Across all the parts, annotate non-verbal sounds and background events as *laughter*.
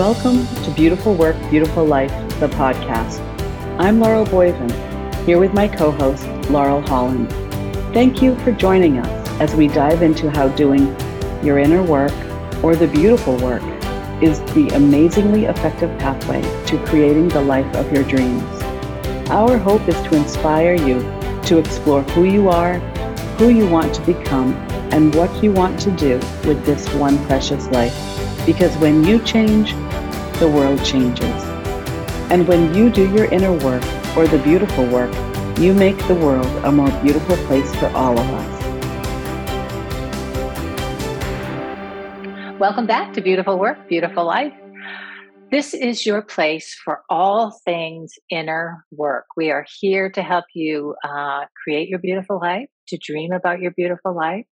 Welcome to Beautiful Work, Beautiful Life, the podcast. I'm Laurel Boyven, here with my co host, Laurel Holland. Thank you for joining us as we dive into how doing your inner work or the beautiful work is the amazingly effective pathway to creating the life of your dreams. Our hope is to inspire you to explore who you are, who you want to become, and what you want to do with this one precious life. Because when you change, the world changes. And when you do your inner work or the beautiful work, you make the world a more beautiful place for all of us. Welcome back to Beautiful Work, Beautiful Life. This is your place for all things inner work. We are here to help you uh, create your beautiful life, to dream about your beautiful life,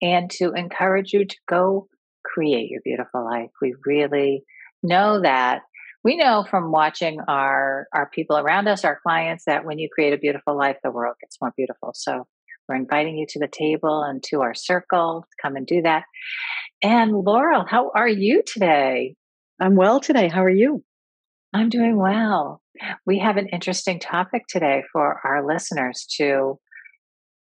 and to encourage you to go create your beautiful life. We really know that. We know from watching our, our people around us, our clients, that when you create a beautiful life, the world gets more beautiful. So we're inviting you to the table and to our circle. To come and do that. And Laurel, how are you today? I'm well today. How are you? I'm doing well. We have an interesting topic today for our listeners to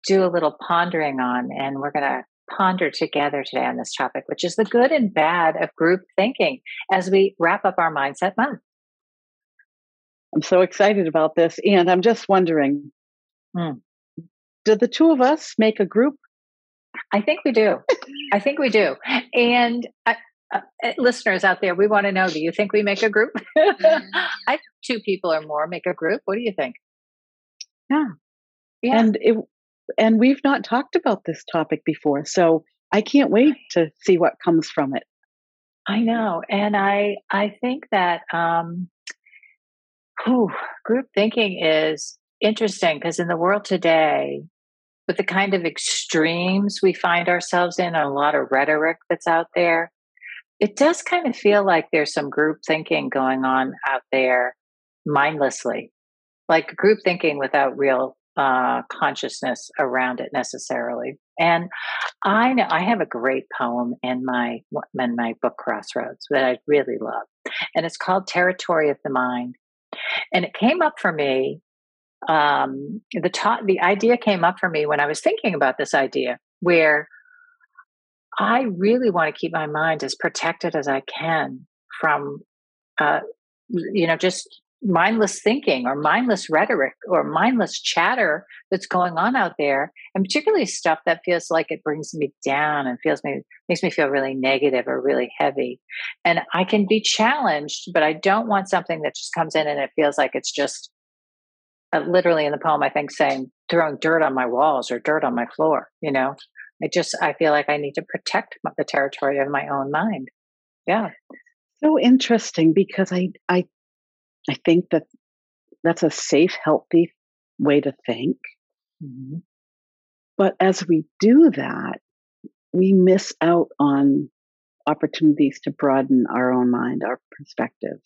do a little pondering on, and we're going to ponder together today on this topic, which is the good and bad of group thinking as we wrap up our Mindset Month. I'm so excited about this. And I'm just wondering hmm. did the two of us make a group? I think we do. *laughs* I think we do. And uh, uh, uh listeners out there, we want to know do you think we make a group? *laughs* I two people or more make a group. What do you think? Yeah. Yeah. And it and we've not talked about this topic before. So I can't wait to see what comes from it. I know. And I I think that um whew, group thinking is interesting because in the world today, with the kind of extremes we find ourselves in, and a lot of rhetoric that's out there, it does kind of feel like there's some group thinking going on out there mindlessly, like group thinking without real uh, consciousness around it necessarily. And I know I have a great poem in my in my book Crossroads that I really love, and it's called Territory of the Mind. And it came up for me. Um, the ta- the idea came up for me when I was thinking about this idea, where I really want to keep my mind as protected as I can from, uh, you know, just mindless thinking or mindless rhetoric or mindless chatter that's going on out there and particularly stuff that feels like it brings me down and feels me makes me feel really negative or really heavy. And i can be challenged but i don't want something that just comes in and it feels like it's just uh, literally in the poem i think saying throwing dirt on my walls or dirt on my floor you know? I just i feel like i need to protect the territory of my own mind. Yeah. So interesting because i i I think that that's a safe, healthy way to think. Mm-hmm. But as we do that, we miss out on opportunities to broaden our own mind, our perspective.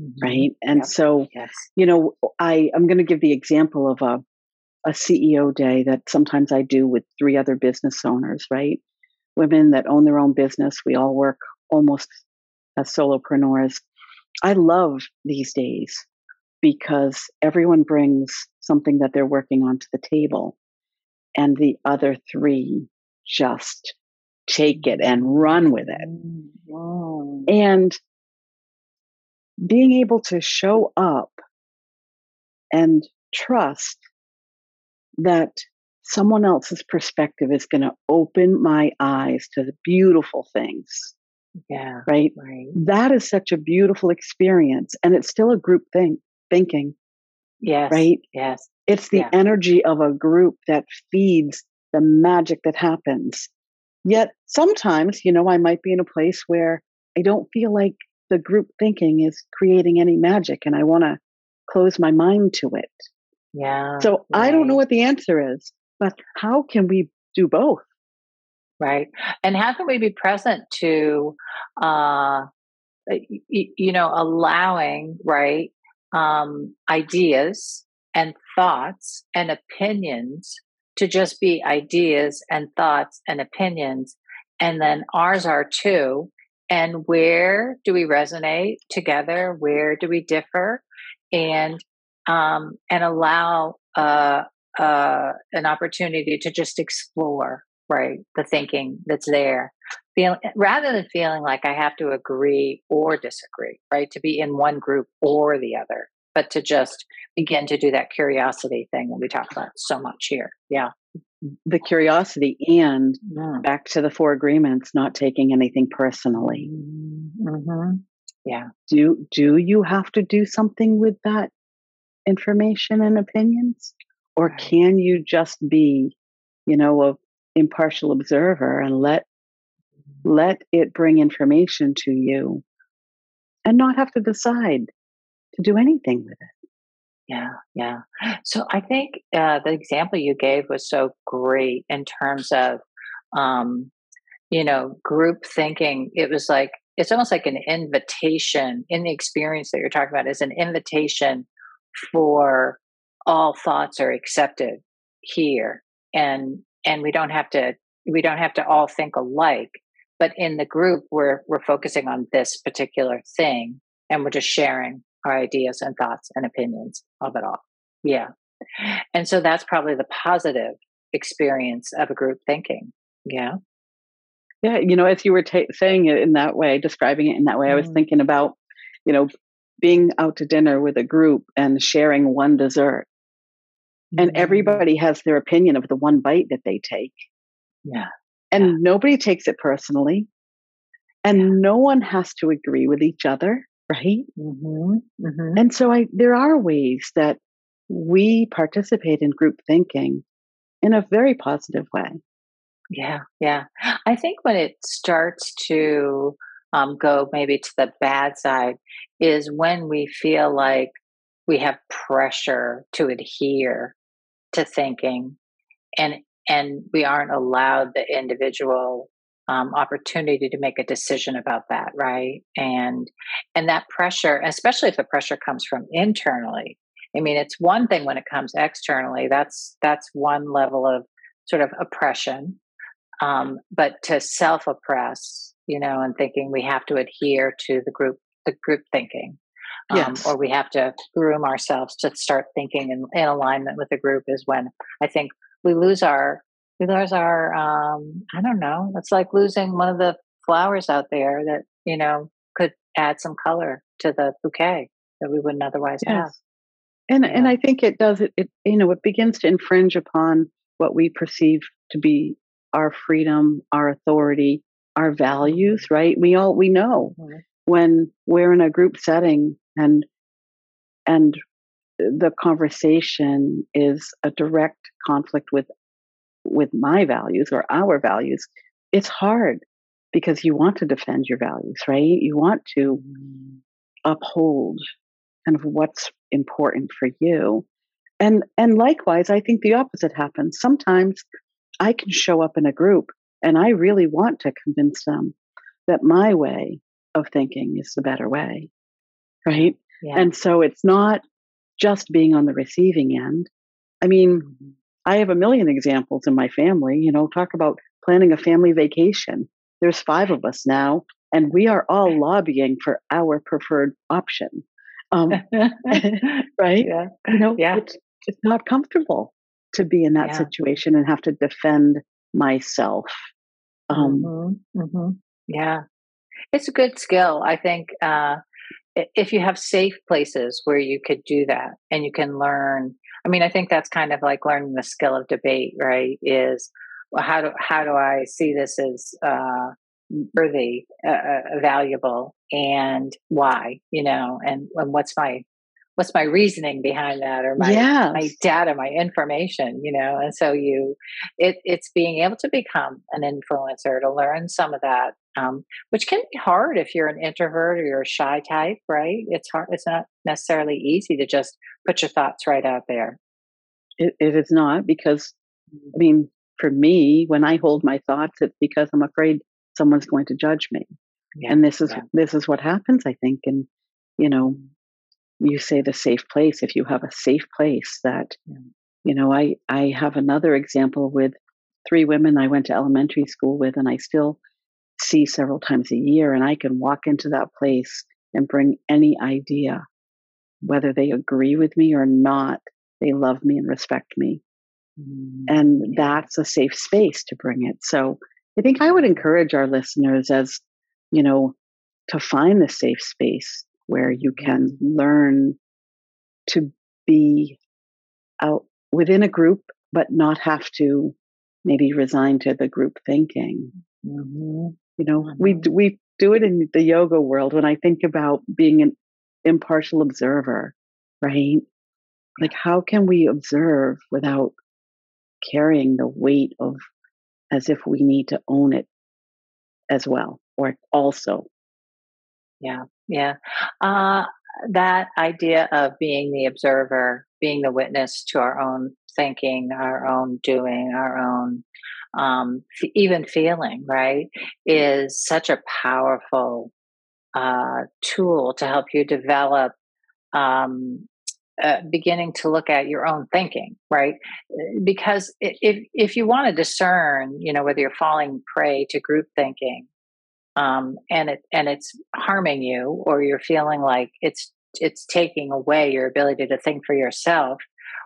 Mm-hmm. Right. And yep. so, yes. you know, I, I'm going to give the example of a, a CEO day that sometimes I do with three other business owners, right? Women that own their own business. We all work almost as solopreneurs. I love these days because everyone brings something that they're working on to the table, and the other three just take it and run with it. Mm, wow. And being able to show up and trust that someone else's perspective is going to open my eyes to the beautiful things yeah. Right? Right. That is such a beautiful experience. And it's still a group thing, thinking. Yes. Right? Yes. It's the yeah. energy of a group that feeds the magic that happens. Yet sometimes, you know, I might be in a place where I don't feel like the group thinking is creating any magic and I want to close my mind to it. Yeah. So right. I don't know what the answer is, but how can we do both? Right and how can we be present to uh you know allowing right um ideas and thoughts and opinions to just be ideas and thoughts and opinions and then ours are too and where do we resonate together? Where do we differ? And um, and allow uh, uh, an opportunity to just explore, right, the thinking that's there, feel, rather than feeling like I have to agree or disagree, right, to be in one group or the other, but to just begin to do that curiosity thing that we talk about so much here. Yeah. The curiosity and mm. back to the four agreements, not taking anything personally. Mm-hmm. Yeah. Do do you have to do something with that information and opinions? Or can you just be, you know, a impartial observer and let let it bring information to you and not have to decide to do anything with it. Yeah, yeah. So I think uh, the example you gave was so great in terms of, um, you know, group thinking. It was like, it's almost like an invitation in the experience that you're talking about is an invitation for all thoughts are accepted here and and we don't have to we don't have to all think alike but in the group we're we're focusing on this particular thing and we're just sharing our ideas and thoughts and opinions of it all yeah and so that's probably the positive experience of a group thinking yeah yeah you know as you were ta- saying it in that way describing it in that way mm. i was mm. thinking about you know being out to dinner with a group and sharing one dessert and everybody has their opinion of the one bite that they take. Yeah. And yeah. nobody takes it personally. And yeah. no one has to agree with each other, right? Mm-hmm. Mm-hmm. And so I, there are ways that we participate in group thinking in a very positive way. Yeah, yeah. I think when it starts to um, go maybe to the bad side is when we feel like we have pressure to adhere to thinking and and we aren't allowed the individual um, opportunity to make a decision about that right? And and that pressure especially if the pressure comes from internally i mean it's one thing when it comes externally that's that's one level of sort of oppression um, but to self oppress you know and thinking we have to adhere to the group the group thinking um, yes. or we have to groom ourselves to start thinking in, in, alignment with the group is when I think we lose our we lose our um, I don't know. It's like losing one of the flowers out there that you know could add some color to the bouquet that we wouldn't otherwise yes. have. And yeah. and I think it does it, it you know it begins to infringe upon what we perceive to be our freedom, our authority, our values, right? We all we know mm-hmm. when we're in a group setting and and the conversation is a direct conflict with with my values or our values. It's hard because you want to defend your values right? You want to mm-hmm. uphold kind of what's important for you. And and likewise i think the opposite happens. Sometimes i can show up in a group and i really want to convince them that my way of thinking is the better way right? Yeah. And so it's not just being on the receiving end. I mean, mm-hmm. I have a million examples in my family, you know, talk about planning a family vacation. There's five of us now, and we are all *laughs* lobbying for our preferred option. Um, *laughs* *laughs* right? Yeah. You know, yeah. It's, it's not comfortable to be in that yeah. situation and have to defend myself. Um, mm-hmm. Mm-hmm. Yeah. It's a good skill. I think uh, if you have safe places where you could do that and you can learn i mean i think that's kind of like learning the skill of debate right is well, how do how do i see this as uh, worthy uh, uh, valuable and why you know and, and what's my what's my reasoning behind that or my yes. my data my information you know and so you it it's being able to become an influencer to learn some of that um, which can be hard if you're an introvert or you're a shy type right it's hard it's not necessarily easy to just put your thoughts right out there it, it is not because i mean for me when i hold my thoughts it's because i'm afraid someone's going to judge me yeah, and this is yeah. this is what happens i think and you know you say the safe place if you have a safe place that you know i i have another example with three women i went to elementary school with and i still see several times a year, and I can walk into that place and bring any idea, whether they agree with me or not. They love me and respect me. Mm-hmm. And that's a safe space to bring it. So I think I would encourage our listeners as, you know, to find the safe space where you can learn to be out within a group, but not have to maybe resign to the group thinking. Mm-hmm. You know, mm-hmm. we we do it in the yoga world. When I think about being an impartial observer, right? Like, how can we observe without carrying the weight of as if we need to own it as well or also? Yeah, yeah. Uh, that idea of being the observer, being the witness to our own thinking, our own doing, our own um, f- even feeling, right, is such a powerful uh, tool to help you develop um, uh, beginning to look at your own thinking, right? Because if if you want to discern, you know, whether you're falling prey to group thinking, um, and it and it's harming you, or you're feeling like it's it's taking away your ability to think for yourself,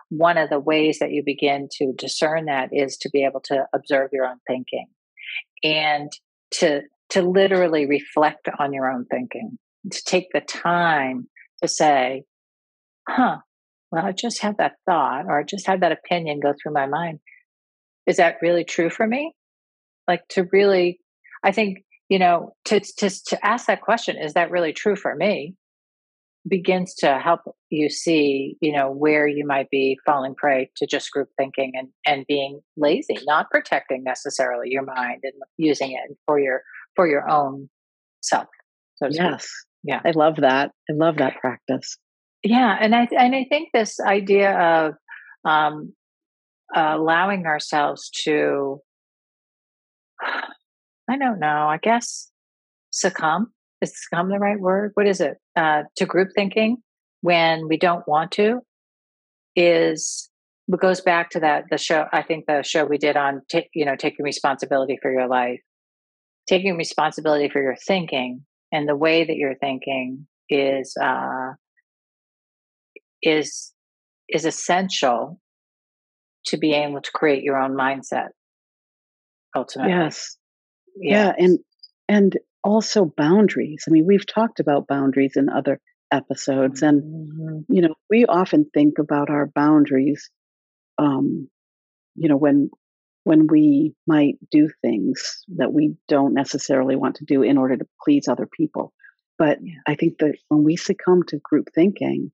one of the ways that you begin to discern that is to be able to observe your own thinking and to to literally reflect on your own thinking to take the time to say huh well i just had that thought or i just had that opinion go through my mind. Is that really true for me? Like to really i think you know to to to ask that question is that really true for me begins to help you see, you know, where you might be falling prey to just group thinking and, and being lazy, not protecting necessarily your mind and using it for your for your own self. So yes. Yeah. I love that. I love that practice. Yeah. And I and I think this idea of um, allowing ourselves to I don't know, I guess succumb is succumb the right word? What is it? Uh, to group thinking when we don't want to is what goes back to that the show. I think the show we did on you know taking responsibility for your life, taking responsibility for your thinking and the way that you're thinking is uh, is is essential to be able to create your own mindset. Ultimately, yes, yes. yeah, and and also boundaries. I mean, we've talked about boundaries in other episodes, and mm-hmm. you know, we often think about our boundaries. Um, you know, when when we might do things that we don't necessarily want to do in order to please other people. But yeah. I think that when we succumb to group thinking,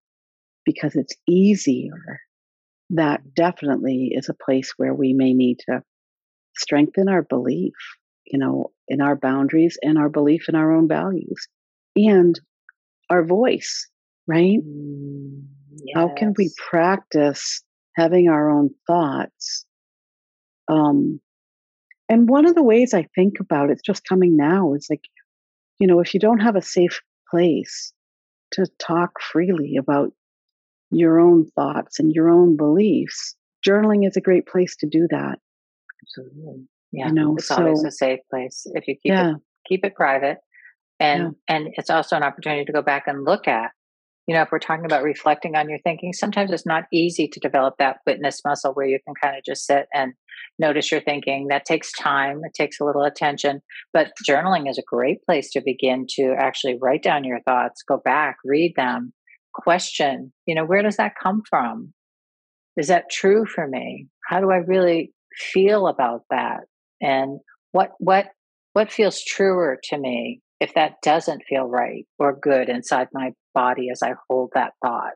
because it's easier, that definitely is a place where we may need to strengthen our belief you know, in our boundaries and our belief in our own values and our voice, right? Mm, yes. How can we practice having our own thoughts? Um, and one of the ways I think about it's just coming now is like, you know, if you don't have a safe place to talk freely about your own thoughts and your own beliefs, journaling is a great place to do that. Absolutely. Yeah, you know, it's so, always a safe place if you keep yeah. it keep it private, and yeah. and it's also an opportunity to go back and look at. You know, if we're talking about reflecting on your thinking, sometimes it's not easy to develop that witness muscle where you can kind of just sit and notice your thinking. That takes time, it takes a little attention, but journaling is a great place to begin to actually write down your thoughts, go back, read them, question, you know, where does that come from? Is that true for me? How do I really feel about that? And what what what feels truer to me if that doesn't feel right or good inside my body as i hold that thought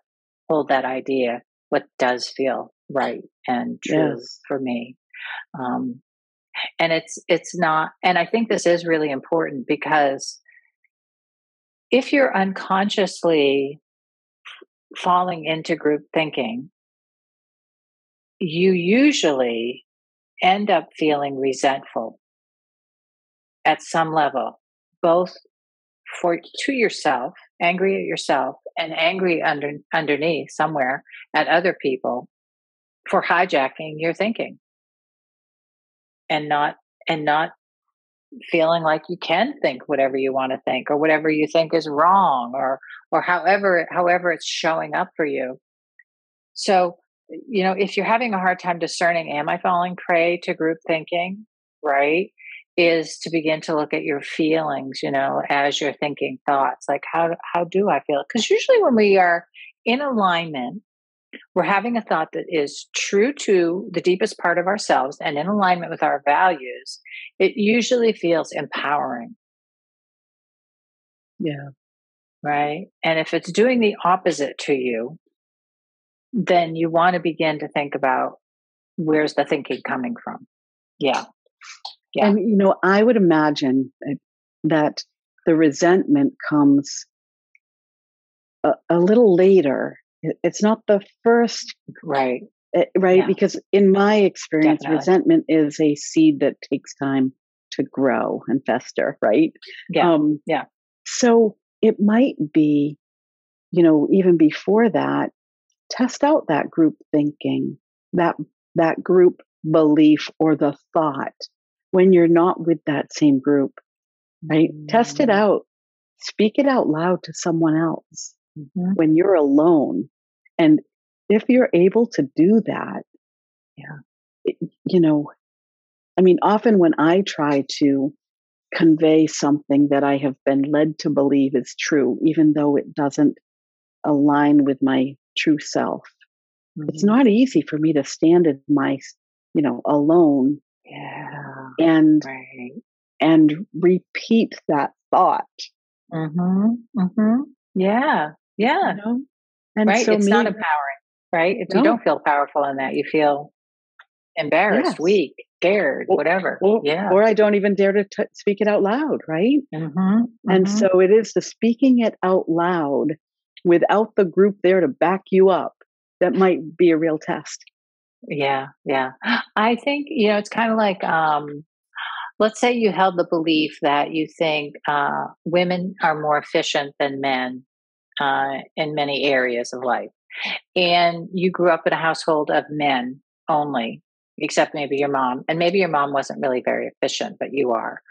hold that idea what does feel right and true yes. for me um, and it's it's not and i think this is really important because if you're unconsciously falling into group thinking you usually end up feeling resentful at some level, both for to yourself, angry at yourself, and angry under underneath somewhere at other people for hijacking your thinking. And not and not feeling like you can think whatever you want to think or whatever you think is wrong or or however however it's showing up for you. So you know if you're having a hard time discerning am i falling prey to group thinking right is to begin to look at your feelings you know as you're thinking thoughts like how how do i feel because usually when we are in alignment we're having a thought that is true to the deepest part of ourselves and in alignment with our values, it usually feels empowering. Yeah. Right. And if it's doing the opposite to you, then you want to begin to think about where's the thinking coming from. Yeah. Yeah. And, you know, I would imagine that the resentment comes a, a little later it's not the first right eh, right yeah. because in my experience Definitely. resentment is a seed that takes time to grow and fester right yeah um, yeah so it might be you know even before that test out that group thinking that that group belief or the thought when you're not with that same group right mm-hmm. test it mm. out speak it out loud to someone else mm-hmm. when you're alone. And if you're able to do that, yeah, it, you know, I mean, often when I try to convey something that I have been led to believe is true, even though it doesn't align with my true self, mm-hmm. it's not easy for me to stand in my, you know, alone. Yeah. And right. and repeat that thought. Mm-hmm. Mm-hmm. Yeah. Yeah. You know? And right. So it's me, not empowering, right? If no. you don't feel powerful in that, you feel embarrassed, yes. weak, scared, or, whatever. Or, yeah. Or I don't even dare to t- speak it out loud, right? Mm-hmm. And mm-hmm. so it is the speaking it out loud without the group there to back you up that might be a real test. Yeah, yeah. I think, you know, it's kind of like um, let's say you held the belief that you think uh, women are more efficient than men uh, in many areas of life. And you grew up in a household of men only, except maybe your mom. And maybe your mom wasn't really very efficient, but you are.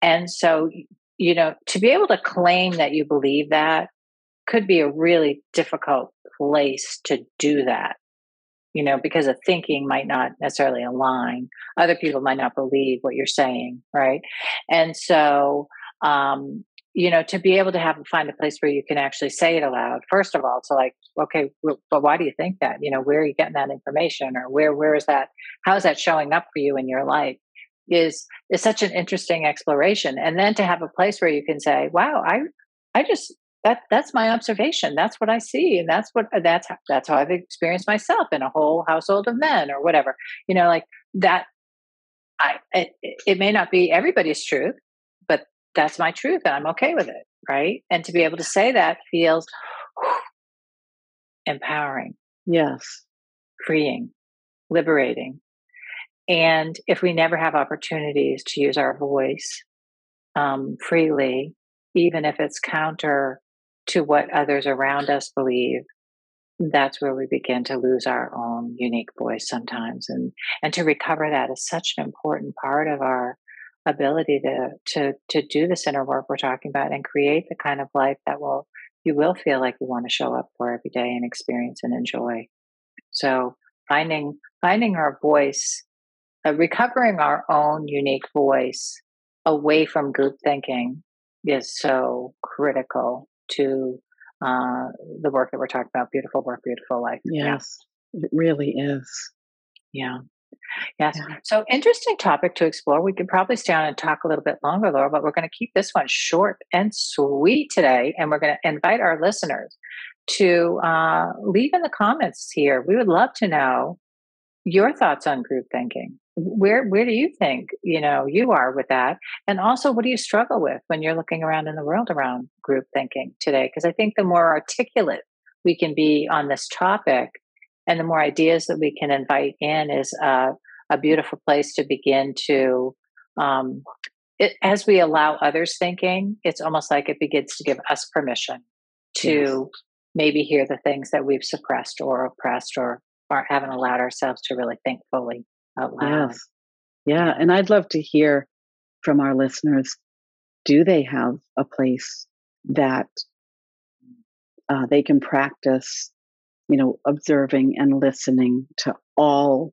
And so, you know, to be able to claim that you believe that could be a really difficult place to do that you know, because the thinking might not necessarily align. Other people might not believe what you're saying, right? And so, um, you know, to be able to have find a place where you can actually say it aloud. First of all, to like, okay, but why do you think that? You know, where are you getting that information, or where where is that? How is that showing up for you in your life? Is is such an interesting exploration, and then to have a place where you can say, wow, I I just that that's my observation that's what i see and that's what that's how, that's how i've experienced myself in a whole household of men or whatever you know like that i it, it may not be everybody's truth but that's my truth and I'm okay with it. Right. And to be able to say that feels *sighs* empowering. Yes. Freeing, liberating. And if we never have opportunities to use our voice um, freely, even if it's counter to what others around us believe, that's where we begin to lose our own unique voice sometimes. And and to recover that is such an important part of our ability to to to do this inner work we're talking about and create the kind of life that will you will feel like you want to show up for every day and experience and enjoy so finding finding our voice uh, recovering our own unique voice away from group thinking is so critical to uh, the work that we're talking about beautiful work beautiful life yes yeah. it really is yeah Yes. Yeah. So interesting topic to explore. We could probably stay on and talk a little bit longer, Laura, but we're going to keep this one short and sweet today. And we're going to invite our listeners to uh, leave in the comments here. We would love to know your thoughts on group thinking. Where where do you think you know you are with that? And also, what do you struggle with when you're looking around in the world around group thinking today? Because I think the more articulate we can be on this topic, and the more ideas that we can invite in is a, a beautiful place to begin to um, it, as we allow others thinking it's almost like it begins to give us permission to yes. maybe hear the things that we've suppressed or oppressed or, or haven't allowed ourselves to really think fully out loud yes. yeah and i'd love to hear from our listeners do they have a place that uh, they can practice, you know, observing and listening to all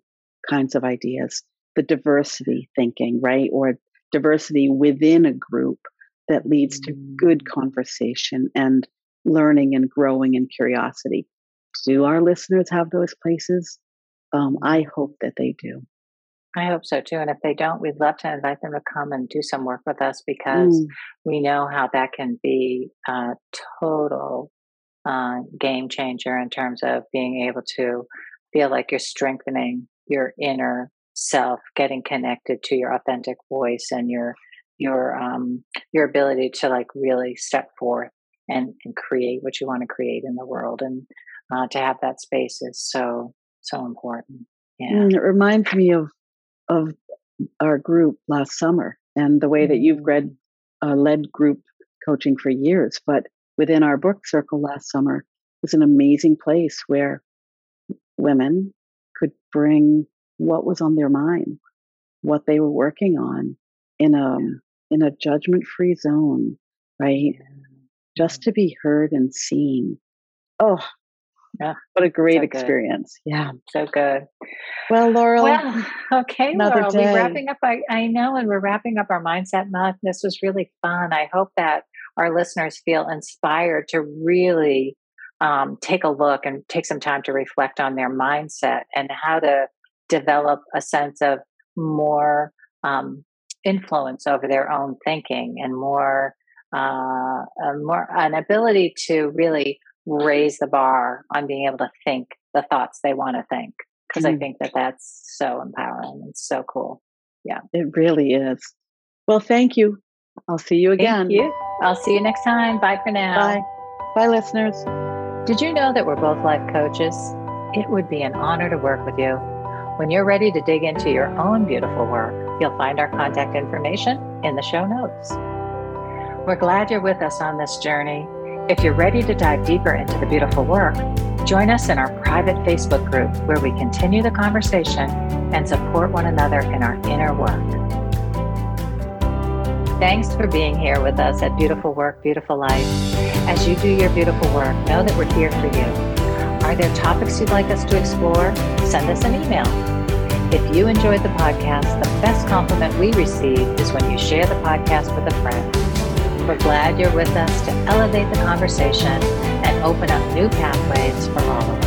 kinds of ideas, the diversity thinking, right? Or diversity within a group that leads to good mm. conversation and learning and growing and curiosity. Do our listeners have those places? Um, I hope that they do. I hope so too. And if they don't, we'd love to invite them to come and do some work with us because mm. we know how that can be a total uh, game changer in terms of being able to feel like you're strengthening your inner self, getting connected to your authentic voice and your your um, your ability to like really step forth and, and create what you want to create in the world and uh, to have that space is so so important. Yeah. Mm, it reminds me of of our group last summer and the way that you've mm. read uh, led group coaching for years but within our book circle last summer was an amazing place where women could bring what was on their mind what they were working on in a in a judgment free zone right? Just to be heard and seen. Oh, yeah. What a great so experience. Yeah. So good. Well, Laurel. Well, *laughs* okay, Laurel. Day. We're wrapping up. Our, I know, and we're wrapping up our mindset month. This was really fun. I hope that our listeners feel inspired to really um, take a look and take some time to reflect on their mindset and how to develop a sense of more um, influence over their own thinking and more uh, more an ability to really raise the bar on being able to think the thoughts they want to think because mm. I think that that's so empowering and so cool. Yeah, it really is. Well, thank you. I'll see you again. Thank you. I'll see you next time. Bye for now. Bye. Bye, listeners. Did you know that we're both life coaches? It would be an honor to work with you. When you're ready to dig into your own beautiful work, you'll find our contact information in the show notes. We're glad you're with us on this journey. If you're ready to dive deeper into the beautiful work, join us in our private Facebook group where we continue the conversation and support one another in our inner work. Thanks for being here with us at Beautiful Work, Beautiful Life. As you do your beautiful work, know that we're here for you. Are there topics you'd like us to explore? Send us an email. If you enjoyed the podcast, the best compliment we receive is when you share the podcast with a friend. We're glad you're with us to elevate the conversation and open up new pathways for all of us.